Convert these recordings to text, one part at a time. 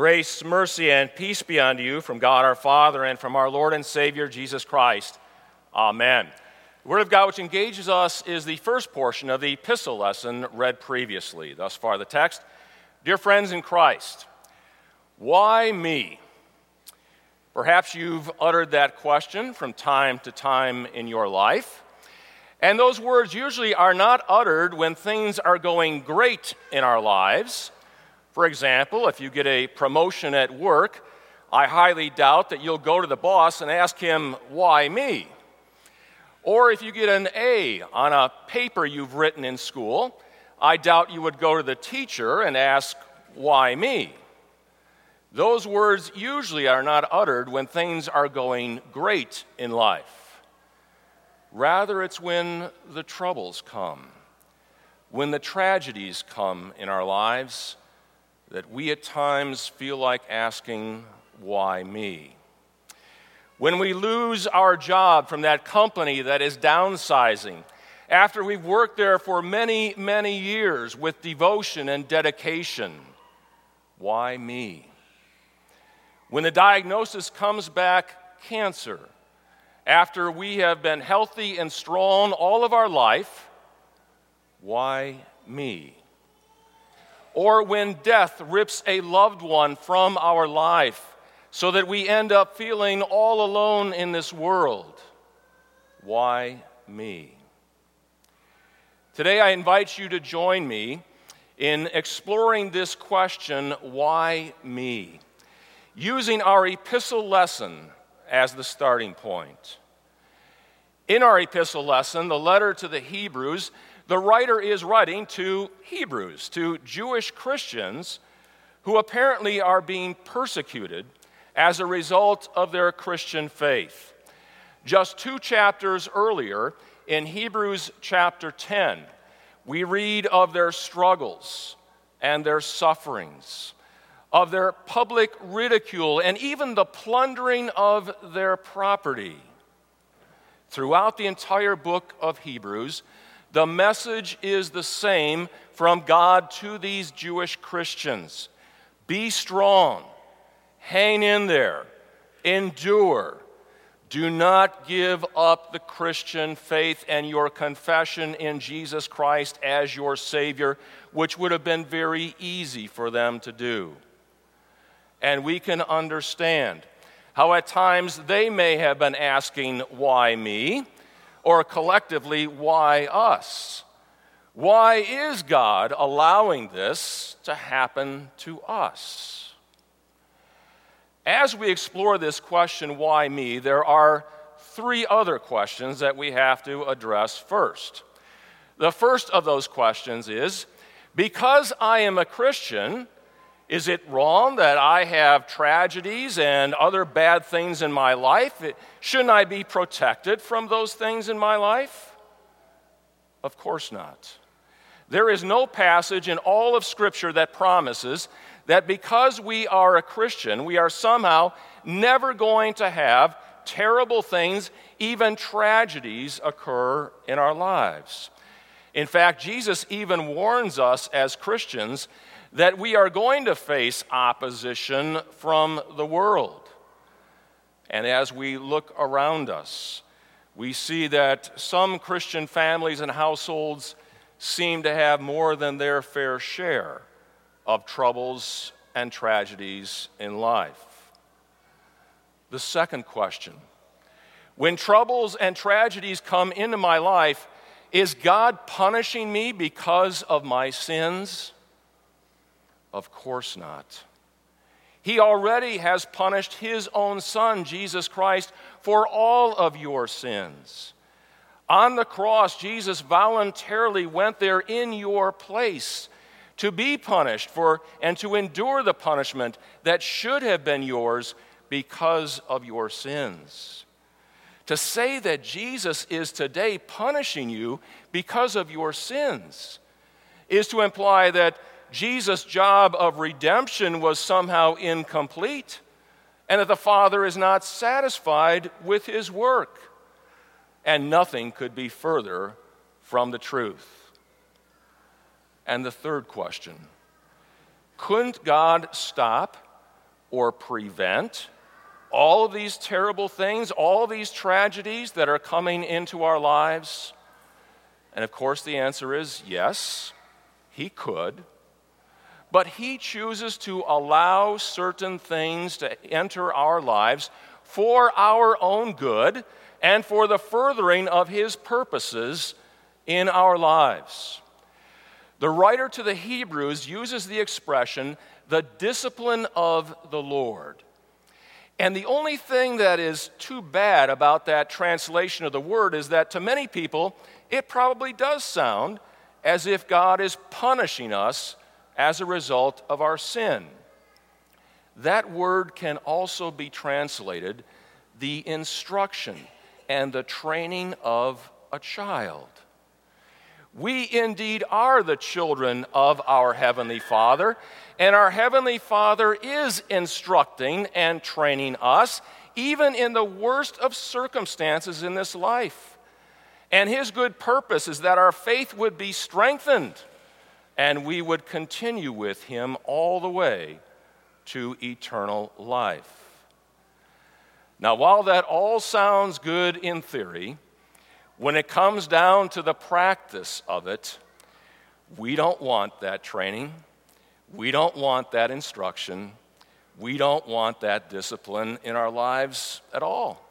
Grace, mercy, and peace be unto you from God our Father and from our Lord and Savior Jesus Christ. Amen. The Word of God which engages us is the first portion of the epistle lesson read previously. Thus far, the text Dear friends in Christ, why me? Perhaps you've uttered that question from time to time in your life. And those words usually are not uttered when things are going great in our lives for example, if you get a promotion at work, I highly doubt that you'll go to the boss and ask him, Why me? Or if you get an A on a paper you've written in school, I doubt you would go to the teacher and ask, Why me? Those words usually are not uttered when things are going great in life. Rather, it's when the troubles come, when the tragedies come in our lives that we at times feel like asking, Why me? When we lose our job from that company that is downsizing, after we've worked there for many, many years with devotion and dedication, why me? When the diagnosis comes back cancer, after we have been healthy and strong all of our life, why me? Or when death rips a loved one from our life so that we end up feeling all alone in this world. Why me? Today, I invite you to join me in exploring this question, why me? Using our epistle lesson as the starting point. In our epistle lesson, the letter to the Hebrews, the writer is writing to Hebrews, to Jewish Christians who apparently are being persecuted as a result of their Christian faith. Just two chapters earlier, in Hebrews chapter 10, we read of their struggles and their sufferings, of their public ridicule, and even the plundering of their property. Throughout the entire book of Hebrews, the message is the same from God to these Jewish Christians be strong, hang in there, endure. Do not give up the Christian faith and your confession in Jesus Christ as your Savior, which would have been very easy for them to do. And we can understand how at times they may have been asking, Why me? Or collectively, why us? Why is God allowing this to happen to us? As we explore this question, why me, there are three other questions that we have to address first. The first of those questions is because I am a Christian, is it wrong that I have tragedies and other bad things in my life? Shouldn't I be protected from those things in my life? Of course not. There is no passage in all of Scripture that promises that because we are a Christian, we are somehow never going to have terrible things, even tragedies, occur in our lives. In fact, Jesus even warns us as Christians that we are going to face opposition from the world. And as we look around us, we see that some Christian families and households seem to have more than their fair share of troubles and tragedies in life. The second question when troubles and tragedies come into my life, is God punishing me because of my sins? Of course not. He already has punished his own son, Jesus Christ, for all of your sins. On the cross, Jesus voluntarily went there in your place to be punished for and to endure the punishment that should have been yours because of your sins. To say that Jesus is today punishing you because of your sins is to imply that Jesus' job of redemption was somehow incomplete and that the Father is not satisfied with his work. And nothing could be further from the truth. And the third question couldn't God stop or prevent all of these terrible things, all these tragedies that are coming into our lives? And of course, the answer is yes, he could. But he chooses to allow certain things to enter our lives for our own good and for the furthering of his purposes in our lives. The writer to the Hebrews uses the expression, the discipline of the Lord. And the only thing that is too bad about that translation of the word is that to many people, it probably does sound as if God is punishing us as a result of our sin. That word can also be translated the instruction and the training of a child. We indeed are the children of our Heavenly Father, and our Heavenly Father is instructing and training us, even in the worst of circumstances in this life. And His good purpose is that our faith would be strengthened and we would continue with Him all the way to eternal life. Now, while that all sounds good in theory, when it comes down to the practice of it, we don't want that training. We don't want that instruction. We don't want that discipline in our lives at all.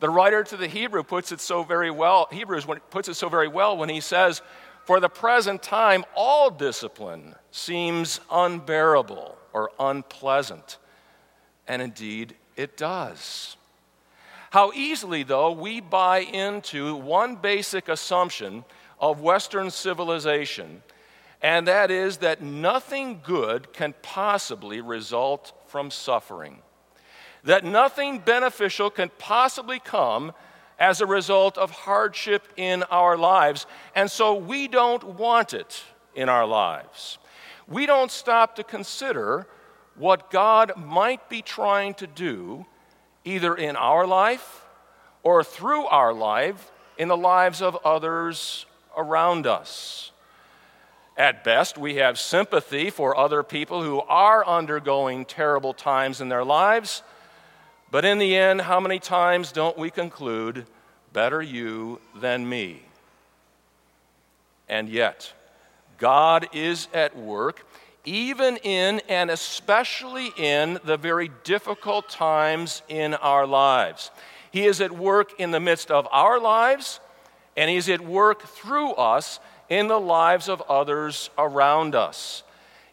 The writer to the Hebrew puts it so very well, Hebrews puts it so very well when he says, For the present time, all discipline seems unbearable or unpleasant. And indeed, it does. How easily, though, we buy into one basic assumption of Western civilization, and that is that nothing good can possibly result from suffering. That nothing beneficial can possibly come as a result of hardship in our lives, and so we don't want it in our lives. We don't stop to consider what God might be trying to do either in our life or through our life in the lives of others around us. At best, we have sympathy for other people who are undergoing terrible times in their lives. But in the end, how many times don't we conclude, better you than me? And yet, God is at work even in and especially in the very difficult times in our lives. He is at work in the midst of our lives, and He's at work through us in the lives of others around us.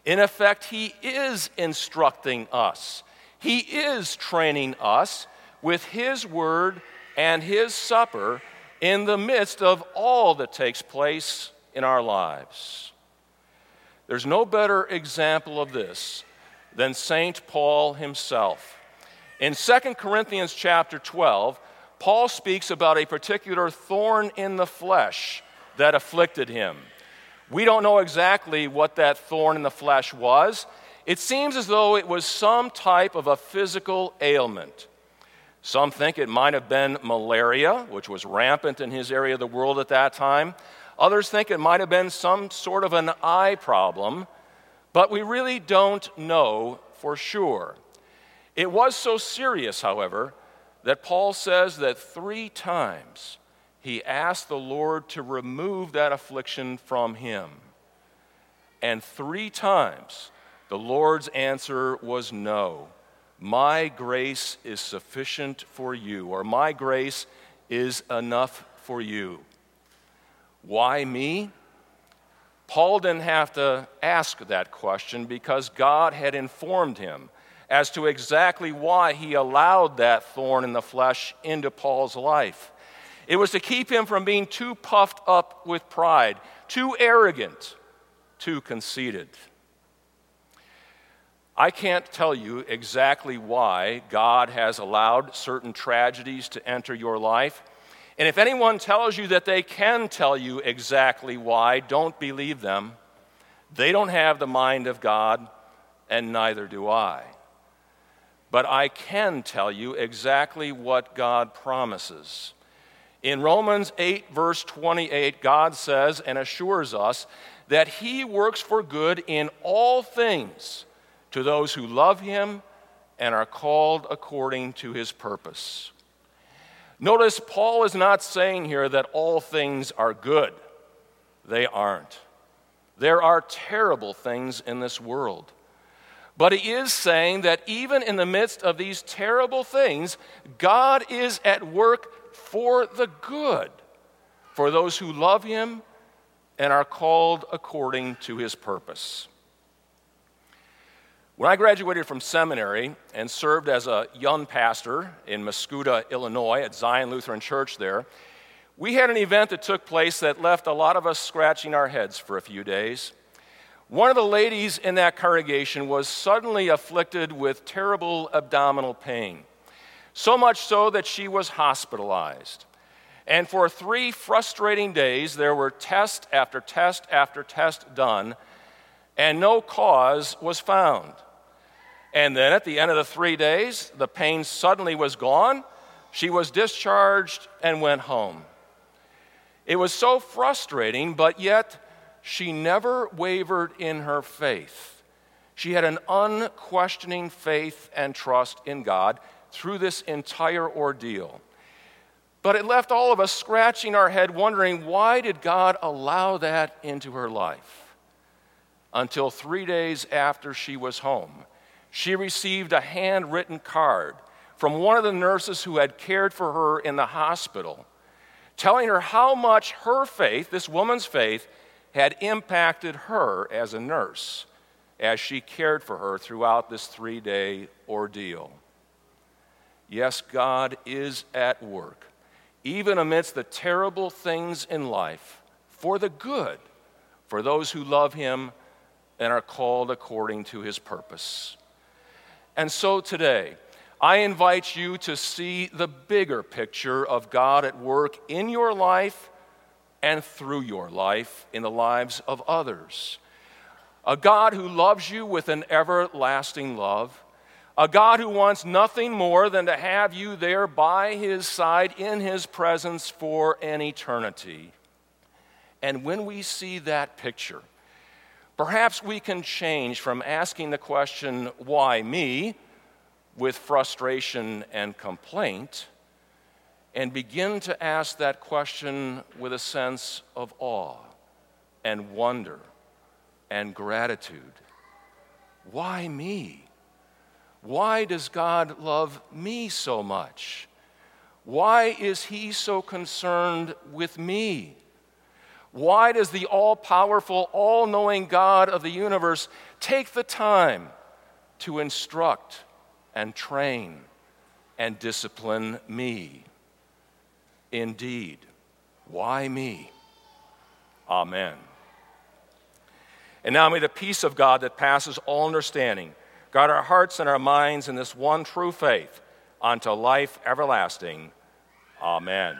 In effect, He is instructing us, He is training us with His word and His supper in the midst of all that takes place in our lives. There's no better example of this than St. Paul himself. In 2 Corinthians chapter 12, Paul speaks about a particular thorn in the flesh that afflicted him. We don't know exactly what that thorn in the flesh was. It seems as though it was some type of a physical ailment. Some think it might have been malaria, which was rampant in his area of the world at that time. Others think it might have been some sort of an eye problem, but we really don't know for sure. It was so serious, however, that Paul says that three times he asked the Lord to remove that affliction from him. And three times the Lord's answer was no. My grace is sufficient for you, or my grace is enough for you. Why me? Paul didn't have to ask that question because God had informed him as to exactly why he allowed that thorn in the flesh into Paul's life. It was to keep him from being too puffed up with pride, too arrogant, too conceited. I can't tell you exactly why God has allowed certain tragedies to enter your life. And if anyone tells you that they can tell you exactly why, don't believe them. They don't have the mind of God, and neither do I. But I can tell you exactly what God promises. In Romans 8, verse 28, God says and assures us that He works for good in all things to those who love Him and are called according to his purpose. Notice Paul is not saying here that all things are good. They aren't. There are terrible things in this world. But he is saying that even in the midst of these terrible things, God is at work for the good, for those who love him and are called according to his purpose. When I graduated from seminary and served as a young pastor in Mascoutah, Illinois, at Zion Lutheran Church there, we had an event that took place that left a lot of us scratching our heads for a few days. One of the ladies in that congregation was suddenly afflicted with terrible abdominal pain, so much so that she was hospitalized. And for three frustrating days, there were test after test after test done, and no cause was found. And then at the end of the three days, the pain suddenly was gone. She was discharged and went home. It was so frustrating, but yet she never wavered in her faith. She had an unquestioning faith and trust in God through this entire ordeal. But it left all of us scratching our head, wondering why did God allow that into her life? Until three days after she was home, she received a handwritten card from one of the nurses who had cared for her in the hospital, telling her how much her faith, this woman's faith, had impacted her as a nurse as she cared for her throughout this three day ordeal. Yes, God is at work, even amidst the terrible things in life, for the good, for those who love Him and are called according to His purpose. And so today, I invite you to see the bigger picture of God at work in your life and through your life in the lives of others. A God who loves you with an everlasting love. A God who wants nothing more than to have you there by his side in his presence for an eternity. And when we see that picture, perhaps we can change from asking the question, why me, with frustration and complaint and begin to ask that question with a sense of awe and wonder and gratitude. Why me? Why does God love me so much? Why is He so concerned with me? Why does the all powerful, all knowing God of the universe take the time to instruct and train and discipline me? indeed. Why me? Amen. And now may the peace of God that passes all understanding guard our hearts and our minds in this one true faith unto life everlasting. Amen.